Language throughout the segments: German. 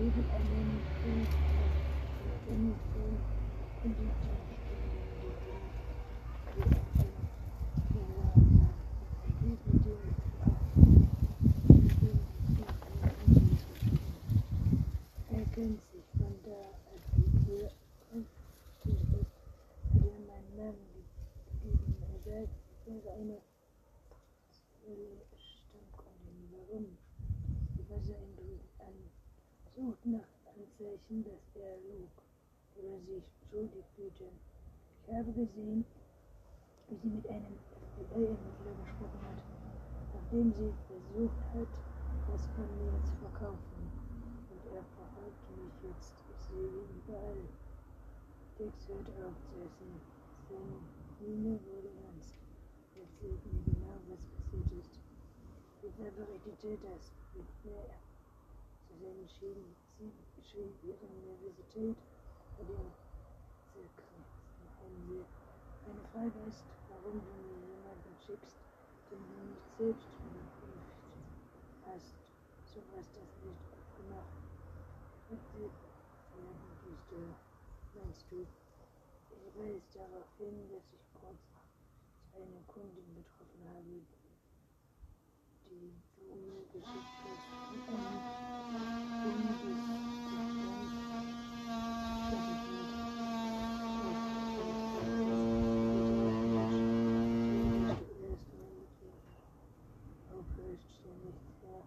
even an instant, instant, instant, Anzeichen, dass er log oder sich schuldig fühlte. Ich habe gesehen, wie sie mit einem FBI-Ermittler gesprochen hat, nachdem sie versucht hat, was von mir zu verkaufen. Und er verfolgt mich jetzt. Ich sehe ihn überall. Dex hört auf zu essen. Seine Miene wurde ernst. Er erzählt mir genau, was passiert ist. Peter berichtete, dass Whitney zu seinen Schienen ihre Universität bei den Wenn dir eine Frage ist, warum du mir jemanden schickst, den du nicht selbst überprüft hast, so hast das nicht gut gemacht. Bitte werden düster, meinst du? Ich weise darauf hin, dass ich kurz eine Kundin getroffen habe, die du mir geschickt hast, und einen Aufhörst, stell nichts her,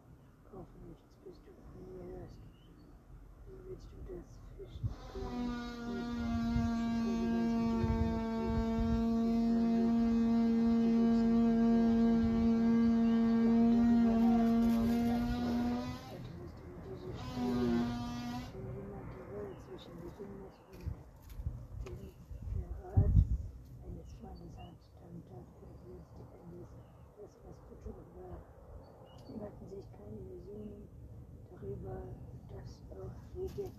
kaufe nichts, bis du von mir hörst. Wie willst du das Fischen Sie machten sich keine Illusionen darüber, dass Redex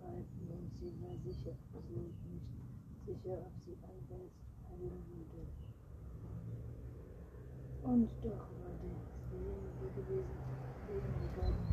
greifen und sie war sicher, absolut nicht sicher, ob sie anders handeln würde. Und doch war Dex derjenige gewesen, den die Garten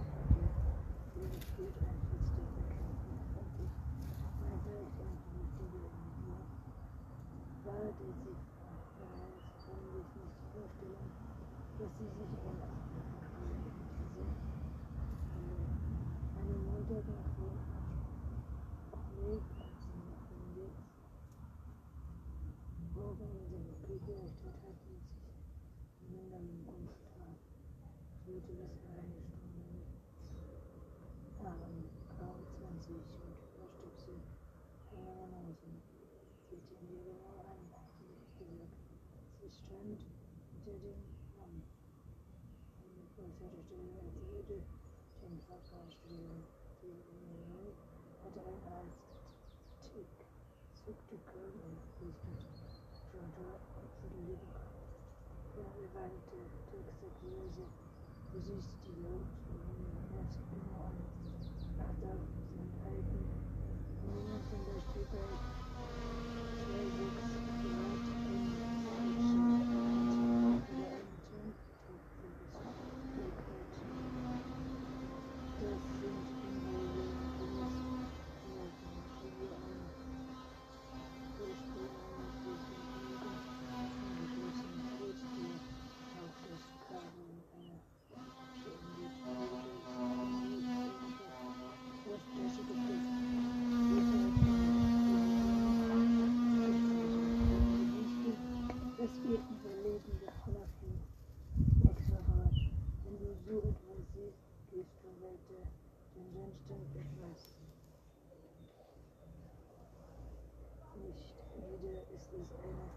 Entweder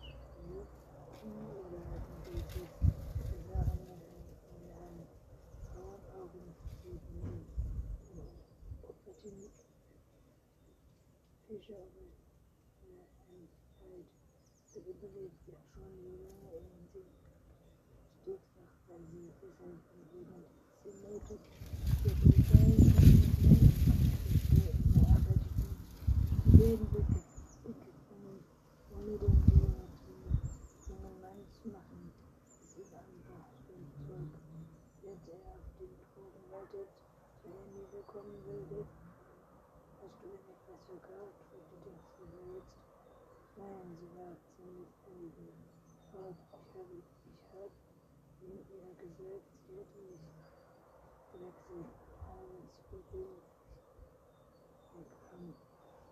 ist es eine Lücken oder irgendwelches Sachen in ihren Frauenaugen sieht man Opportunity. Fische aber eine Entscheid. Der überlebt ja schon lange in sich. Stichfach, weil sie festhalten wurden. Sie notet, der Polizei arbeiteten. Sie werden weggekommen, ohne den Tür zu sogar trödelte sie überhitzt. Nein, sie war ziemlich. Aber ich habe, ihm ihr gesagt, sie hätte mich gewechselt. Alles Problem. Er kam,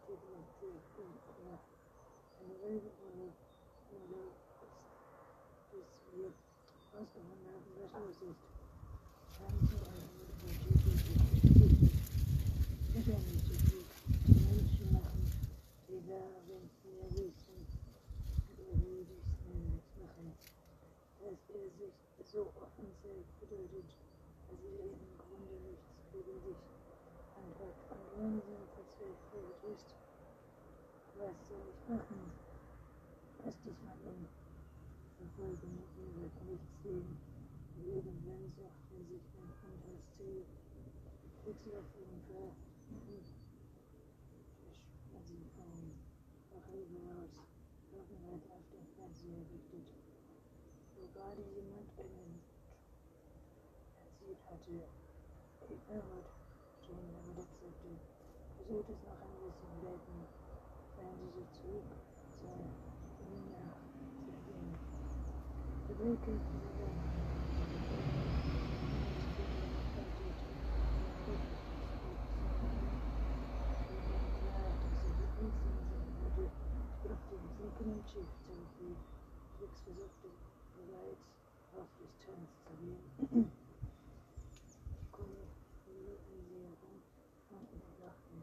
steht mit sehr viel klar. Eine Welt ohne Urlaub ist, bis wir ausgefunden haben, was los ist. Haben Sie eine Hypothese Sicher nicht so viel. Die Menschen machen Fehler, wenn sie mehr wissen. Und er will dich schnell machen. Dass er sich so offen zeigt, bedeutet, dass er im Grunde nichts gegen dich anhat und langsam verzweifelt ist. Was soll ich machen? Lass dich mal um. Verfolge mit mir wird nichts sehen. Und irgendwann sucht er sich ein anderes Ziel. Wechsel auf jeden Fall. Mhm. Sie vom Verfolger aus, Augen weiter auf den Fernseher richtet, wo gerade jemand einen Erzählt hatte. Albert, Jane aber wechselte, versucht es noch ein bisschen bleiben, während sie sich zurück zur Linie zu gehen. Die Wolke dieser Schiff zurückblieb. Fix versuchte bereits auf Distanz zu gehen. Komme Minuten sie herum und überwachten.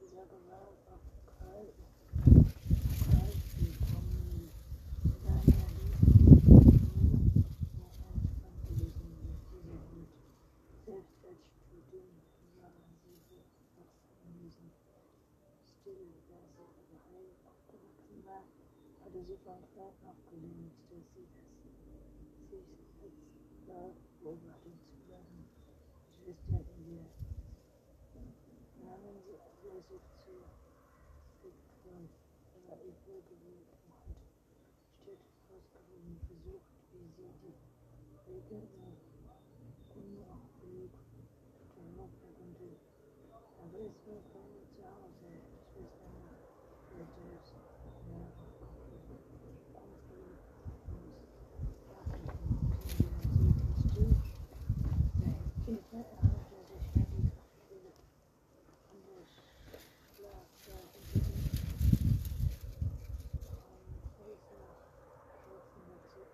Die Sache war auf Karl Karl gekommen. Daher die Anfang gewesen mit dieser Wut. Selbst als Student waren sie so wachsen Still, da sie aber heil aufgewachsen war, hatte sie von klein auf gelernt, dass sie das sich als war, beobachtet zu bleiben. Die Schwester in der nahmen sie fleißig zu Spektrum, hat statt ausgewogen versucht, wie sie die Regeln unauffällig zu loben konnte. Aber es war keine zu Hause. Schwester nach Letters nach Konferenz Eva erholte sich heimlich von der Schlafsaal hinter dem Häuser Schürzenwechsel.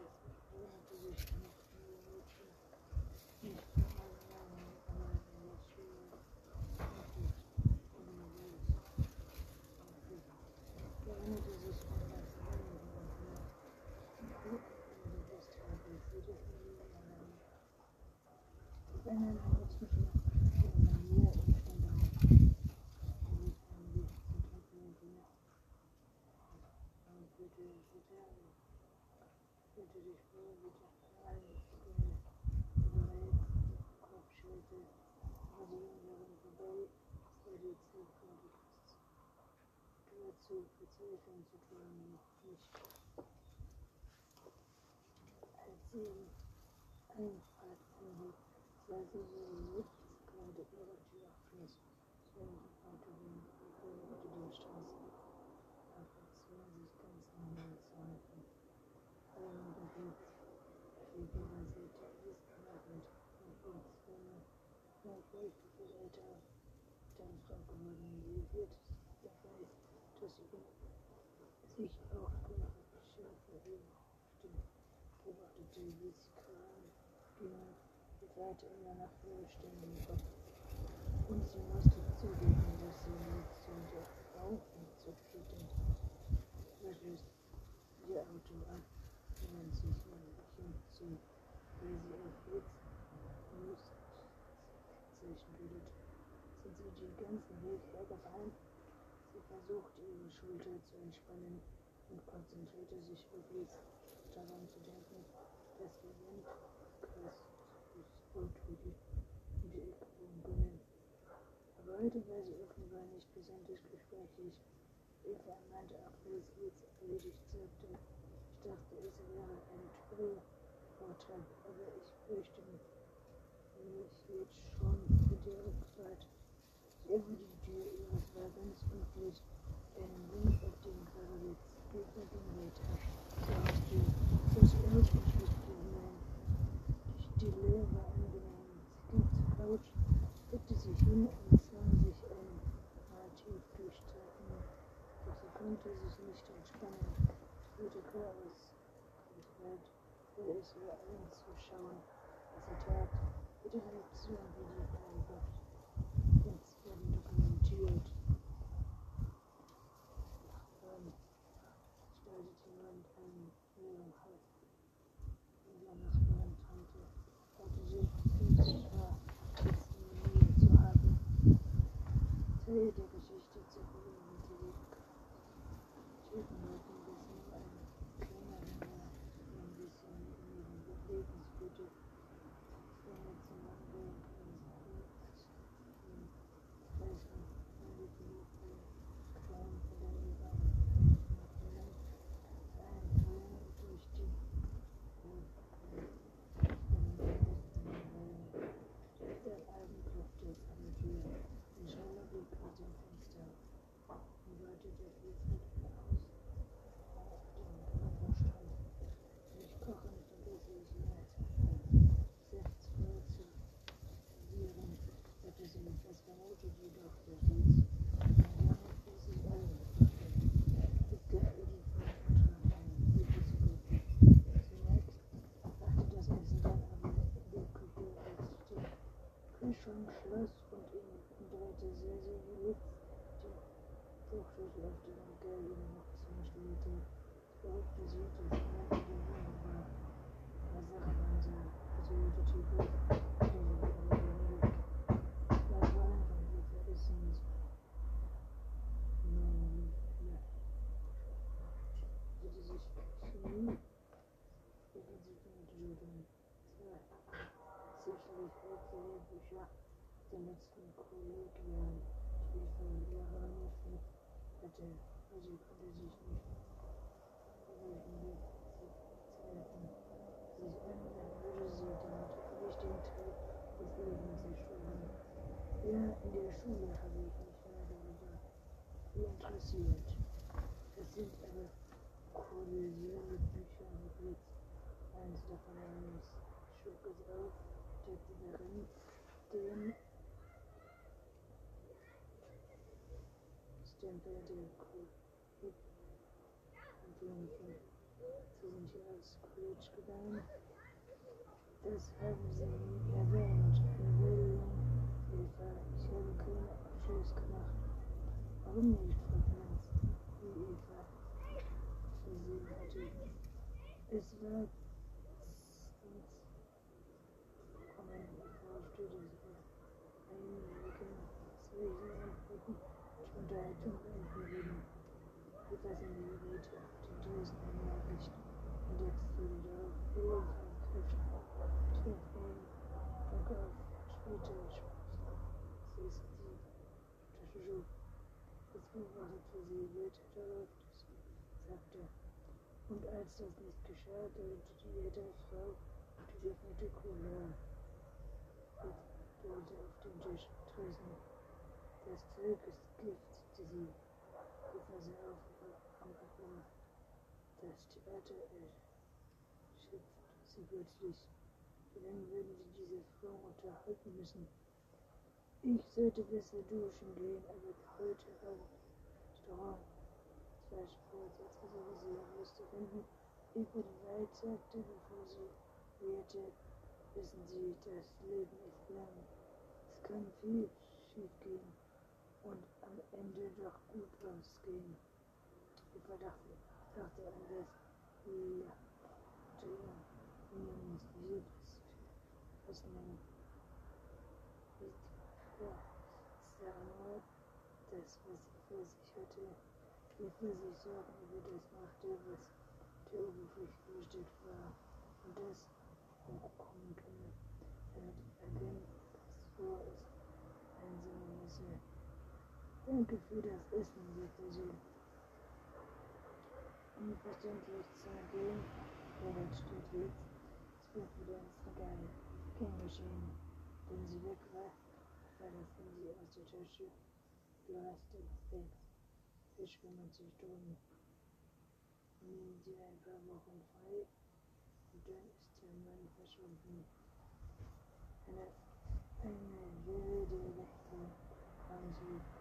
Es wunderte sich nicht nur Mädchen, nicht einmal Namen, aber in der Schule wirklich unnervös und fit. Er erinnerte sich an das Rennen und Meer. Ende des Tages jede Familie allein. Die anderen haben zwischen dem Meer und Stendal. Er liegt ein Weg zum Tempel und Meer. Und bitte, bitte, bitte dich vor, bitte, alle Dinge überall, Kopfschütte, Museen waren vorbei, vor die Zeit fertig ist. Dazu verzweifeln zu tun, nicht. Als sie sah sie wie nichts gerade ihre Tür aufschloss. Es war ein Auto ging unter der Straße. Aber es war sich ganz normal zu halten. Allen behielt viel ihrer Seite ist geordnet. Und jetzt war noch furchtbar viel älter dann Frau geworden. Sie wird dabei, dass sie sich auch Schärfe beobachtete, beobachtete, wie es kam, ging, die Seite immer nach im Kopf. Und sie musste zugeben, dass sie mit so der Frau nicht so Das ist ihr Auto ab, während sie hin zu, weil sie auf jetzt Muszeichen bildet. Sind sie den ganzen Weg hergefahren? Sie versuchte ihre Schulter zu entspannen und konzentrierte sich wirklich daran zu denken, dass der Wind krass durchs Auto die können. Aber heute war sie offenbar nicht besonders gesprächig. Eva meinte auch, weil sie jetzt erledigt sagte. Ich dachte, es wäre ein Vortrag, aber ich fürchte mich jetzt schon für die Rückfahrt. Sie öffnete die Tür Team anfangen, sich um Marty durchzuhalten. Doch sie konnte sich nicht entspannen. Fühlte Körpers kontrolliert, wurde es über allen zuschauen, was sie tat. Jede Reaktion, wie die Teil der Geschichte zu verlieren, die Typen wollten bis nur ein kleiner Händler ein bisschen in ihren Lebensgüte Dinge zu machen, Fleisch und Melodie für Clown oder über ein durch die der Abend klopfte es an der Tür. Ein schneller Blick aus dem Fenster. Und Leute der Vielfalt im Haus auf dem Körperstand. Nicht kochen vergesse ich mehr. Selbst voll zu servieren, hatte sie es vermutet, jedoch der Ries. Lange fuhr sie an. Blickte für die Vortrag Hilfe zu gucken. Zunächst brachte das Essen dann aber der Küche als Stück. Kühlschrank schloss und ihn umdrehte sehr, sehr gelitzt die Fruchtschüssel auf den gelben Hochzeitschnitte. Verrückte sie, dass er der Hunde war. Der Sache waren sie, isolierte Typen, die sie über den Weg. Das war einfach wie vergessen. Nun, ja. Hätte sich Chemie intensiv mit Juden. Tja, Lehrbücher der letzten Kollegien, die von Lehrern hätte, also konnte sich nicht zählten. Sich würde sie damit wichtigen Teil des Lebens zerstören. Ja, in der Schule habe ich mich darüber interessiert. Es sind aber kuriose Bücher mit. Eins davon schlug es auf, den Stempel der Covid und Linken. Sie sind hier aus College gegangen. Das haben sie nie erwähnt. William, Eva, ich habe keinen Abschluss gemacht. Warum nicht, Frau Franz? Wie Eva gesehen hatte. Es war kommen, Frau Stüdesberg. Einwirken, zwischen Antworten, Einführen. Wir fassen die Geräte auf den Dosen Nachricht. Und jetzt wurde darauf Wilhelm von Kräften. Telefon, Verkauf, später Spaß. Sie ist die Tasche schob. Das beobachtete sie wild darauf, sagte. Und als das nicht geschah, deutete die ältere Frau auf die geöffnete Cola. Deutete auf den Tisch, Tresen. Das Zeug ist Gift, sagte sie. Die Fasse auf am Abgrund. Das Theater erschöpft sie plötzlich. Lange würden sie diese Frau unterhalten müssen? Ich sollte besser duschen gehen, aber heute auch Restaurant. Zwei Sport, jetzt versuche sie herauszufinden, über die Welt sagte, bevor sie wehrte. Wissen Sie, das Leben ist lang. Es kann viel schiefgehen und am Ende doch gut ausgehen. Ich verdachte, dachte an das Ja. Was man nicht versah, das, was sie vor sich hatte, viel sich Sorgen über das machte, was der Oberfläche versteckt war und das hochkommen könne, damit was ist, einsame Messe. Danke für das Essen, sagte sie. Unverständlich zu gehen, Robert steht jetzt, es wird wieder ins Regal. Kein Geschehen. Wenn sie weg war, war das Handy aus der Tasche. Du hast den Steaks. Fisch 25 Stunden. Nehmen Sie ein paar Wochen frei und dann ist der Mann verschwunden. Eine, eine wilde Nächte haben sie, war wilde Nächte.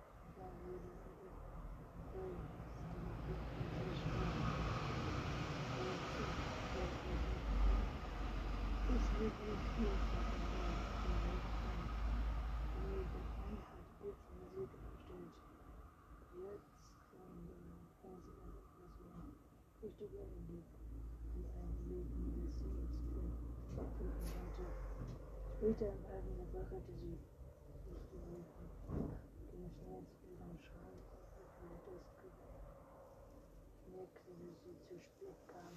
Dass sie zu spät kam,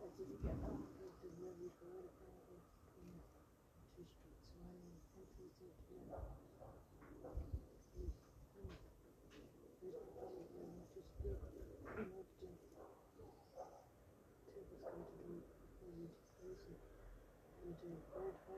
als sie wieder aufblickte, sie gerade eine Kinder Tisch zu meinen Endlich sind wir Sprache, die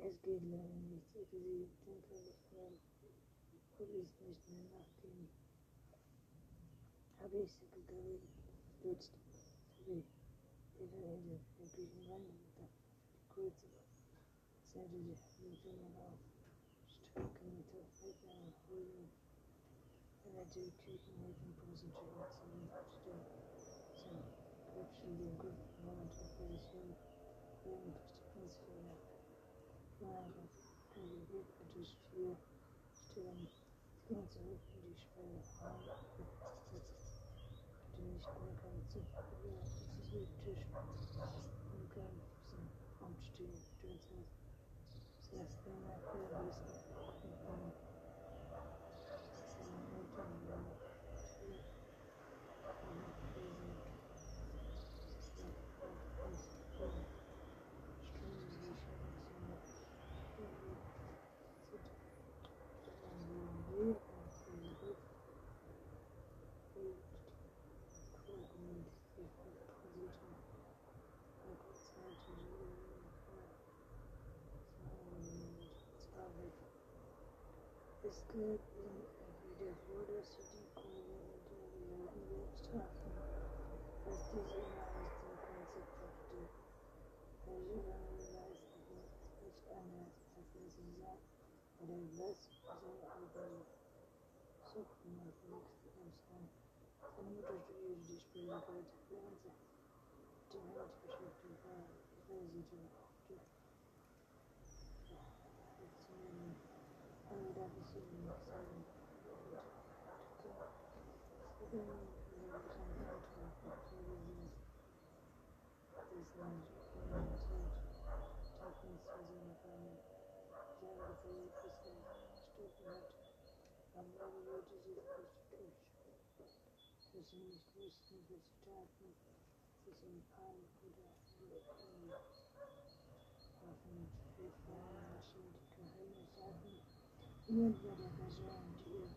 Es geht leider nicht, hätte sie den Kalifan Polis nicht mehr nachgehen. Habe ich sie gegeben, stützt sie ihre Hände wirklich Wandmutter die kurze Seite die Finger auf, strecke mit der Fläche und Folie. Einer der Küchenhilfen positiv zu stellen. Köpfchen den Kopf und Opposition wegen Verstärkungsfehler. Wahre Priorität durch vier Stellen. Ging zurück in die Schwelle Raum die nicht mehr kann zu ja, zu Tisch und kann zum Aufstehen stürzen. Das Thema für Wissen und seine Eltern waren für Es gilt wieder vor, dass sie die Kurve unter Behörden bestrafen, was diese immer aus dem Konzept brachte. Herr Lüberne beweist nicht anders, als dass sie sagt, oder was soll aber suchten nach nächsten Umstand. Mutter studierte die Spielerkeit, während sie mit dem Hand beschäftigt war, reisierte auf die Lektionen. Aber darf ich Ihnen nicht sagen, Sie werden in der kleinen Antrag vorgesehen, dass nicht ohne Zeit Tappens für seine Familie Jahre verliebt bis er gestoßen hat. Am Morgen wollte sie fast durch, dass sie nicht wussten, was sie taten, sich in Panik oder in Waffen für Frauen Menschen, die Geheimnis hatten. Niemand war der Person, die ihr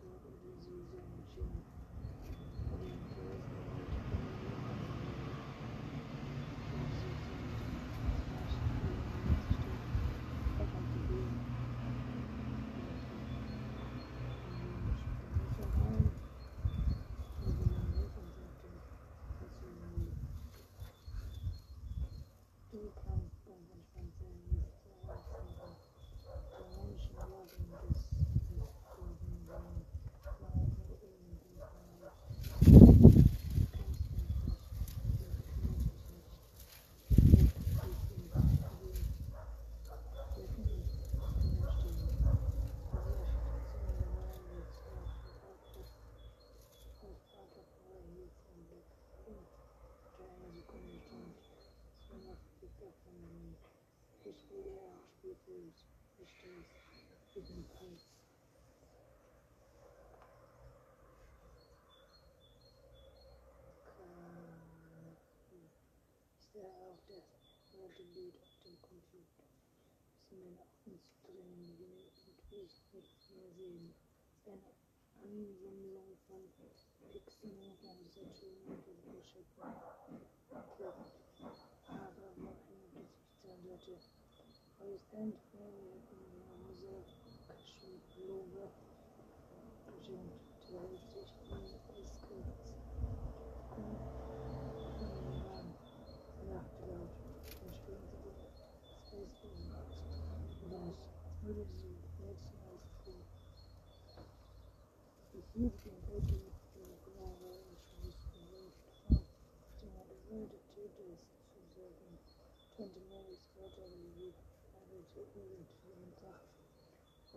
Ich will eher Spielpuls bestimmt für den Puls. Äh, ist ja auch der alte Bild auf dem Computer. Ist in den Augen zu drinnen, ich nicht mehr sehen. Ist eine Ansammlung von Pixeln und Saturn und Geschichten. close the window.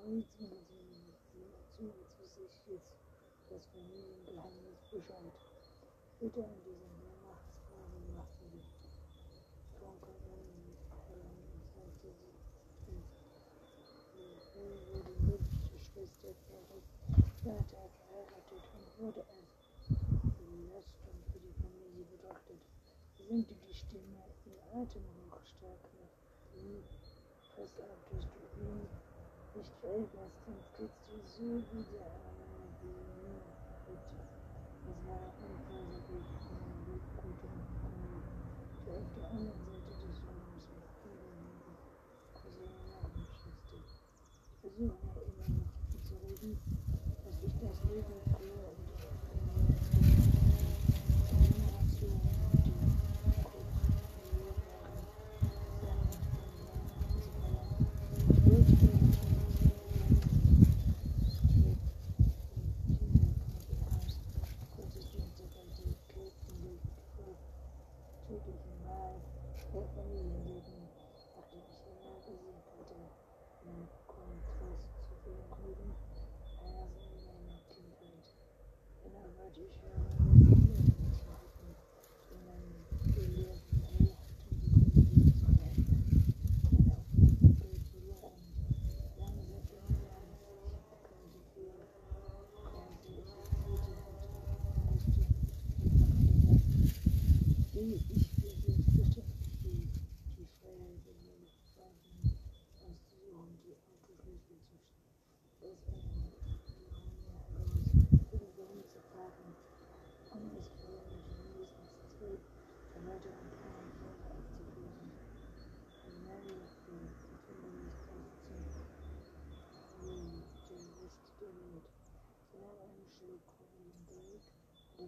nicht zu ich jetzt das Familiengeheimnis Bescheid. Bitte in dieser Nachtsphase machte sich Tonka ohne Verlangen und zeigte sich ins Wohl wurde mündliche Schwester verrückt. Vater verheiratet und wurde als Belastung für die Familie betrachtet. Sinkte die Stimme in Atem Verhältnis trittst du so wieder an die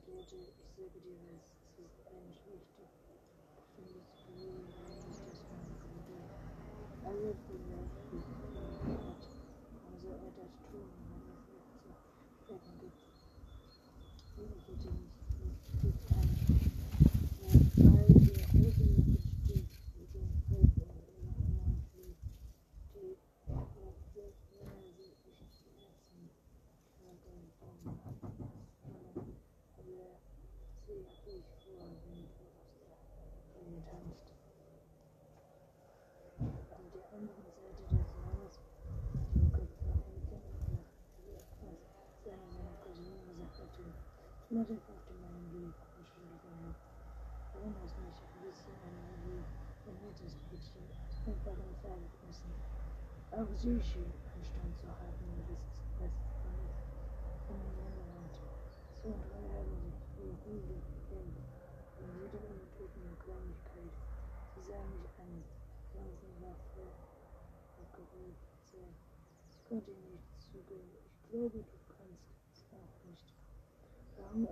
With I love the love nicht. Mutter brachte meinen Weg und schrieb mir, warum hast du mich ein bisschen an meinem Weg vermitteltes Brötchen einfach entfernen müssen? Auch Sushi anstand zu halten, bis es fest war. In Irland, so drei Jahre, wo Rüde gekämpft niederen und toten Bequemlichkeit. Sie sah mich an, Johnson war voll abgerührt. Ich konnte ihm nicht zugeben. Ich glaube, du kannst es auch nicht. Warum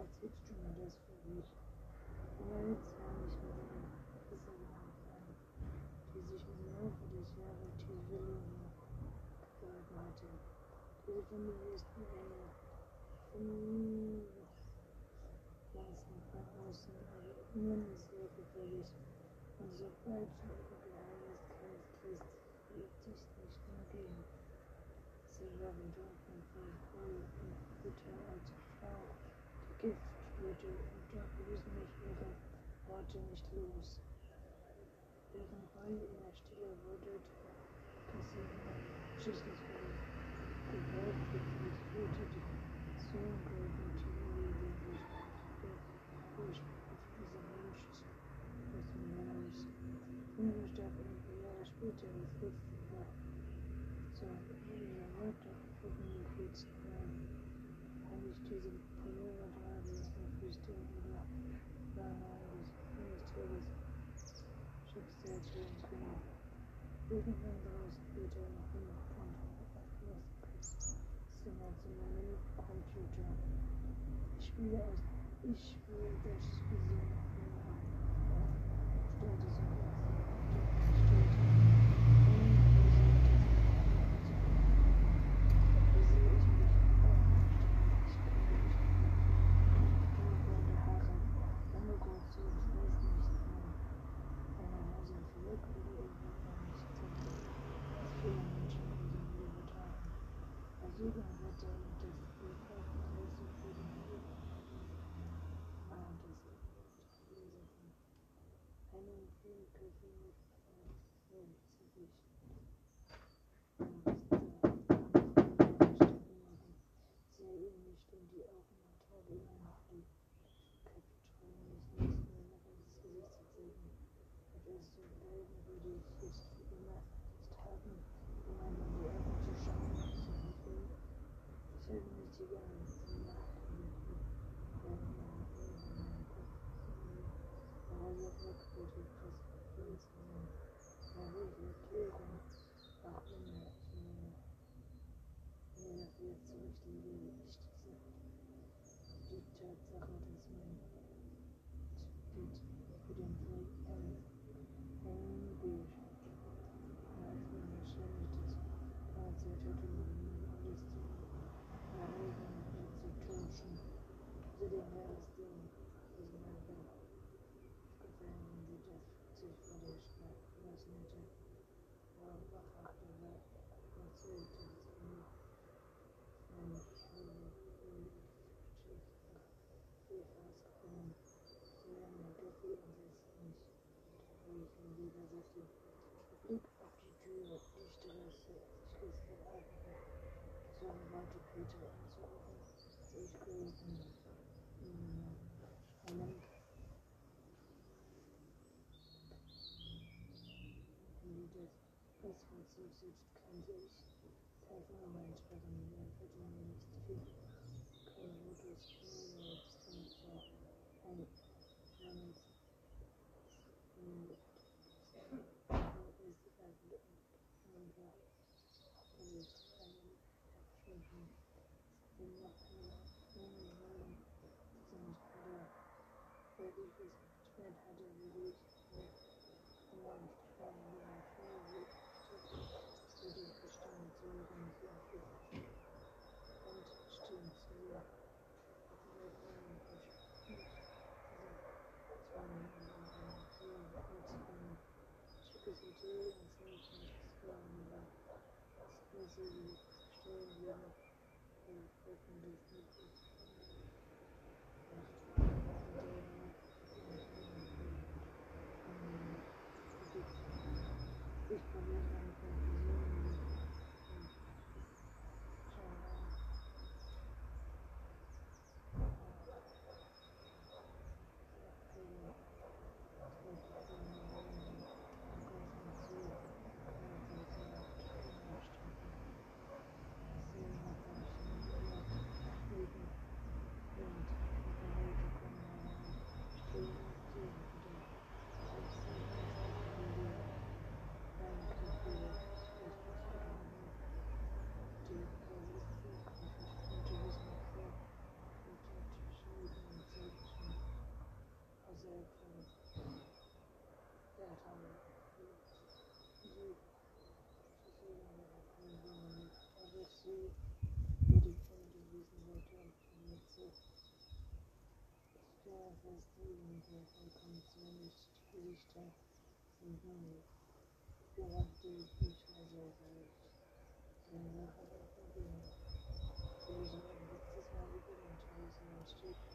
just consciousness was evolved with this so soul Ich Blick auf die Tür, die Straße, ich riss atmen. So wollte Peter anzurufen, ich grüßen. Einem Handy des Pressvollzugs sitzt, kannte ich. Telefonnummern sprechen, wir verdienen nicht viel. Keine Fotos, nur jetzt und so. Ein Moment. Ich Gesichter sind neu. Beobachte ich mich also selbst. Eine Sache der Verbindung. Lese ein letztes Mal über den Tausend und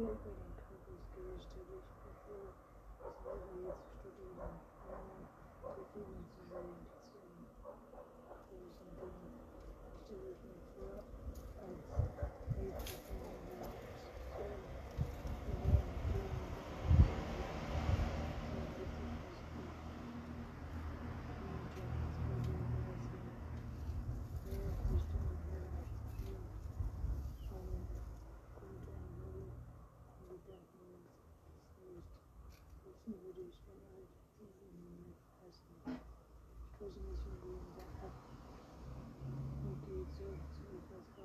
Gefühle, studieren, lernen, Verfügung zu sehen, zum großen Ding. Stelle ich mir vor, als Hilfe von der Option, Wissen würde ich von all diesen Moment essen. Ich spreche mich von dem da ab und gehe zurück zu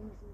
Thank you.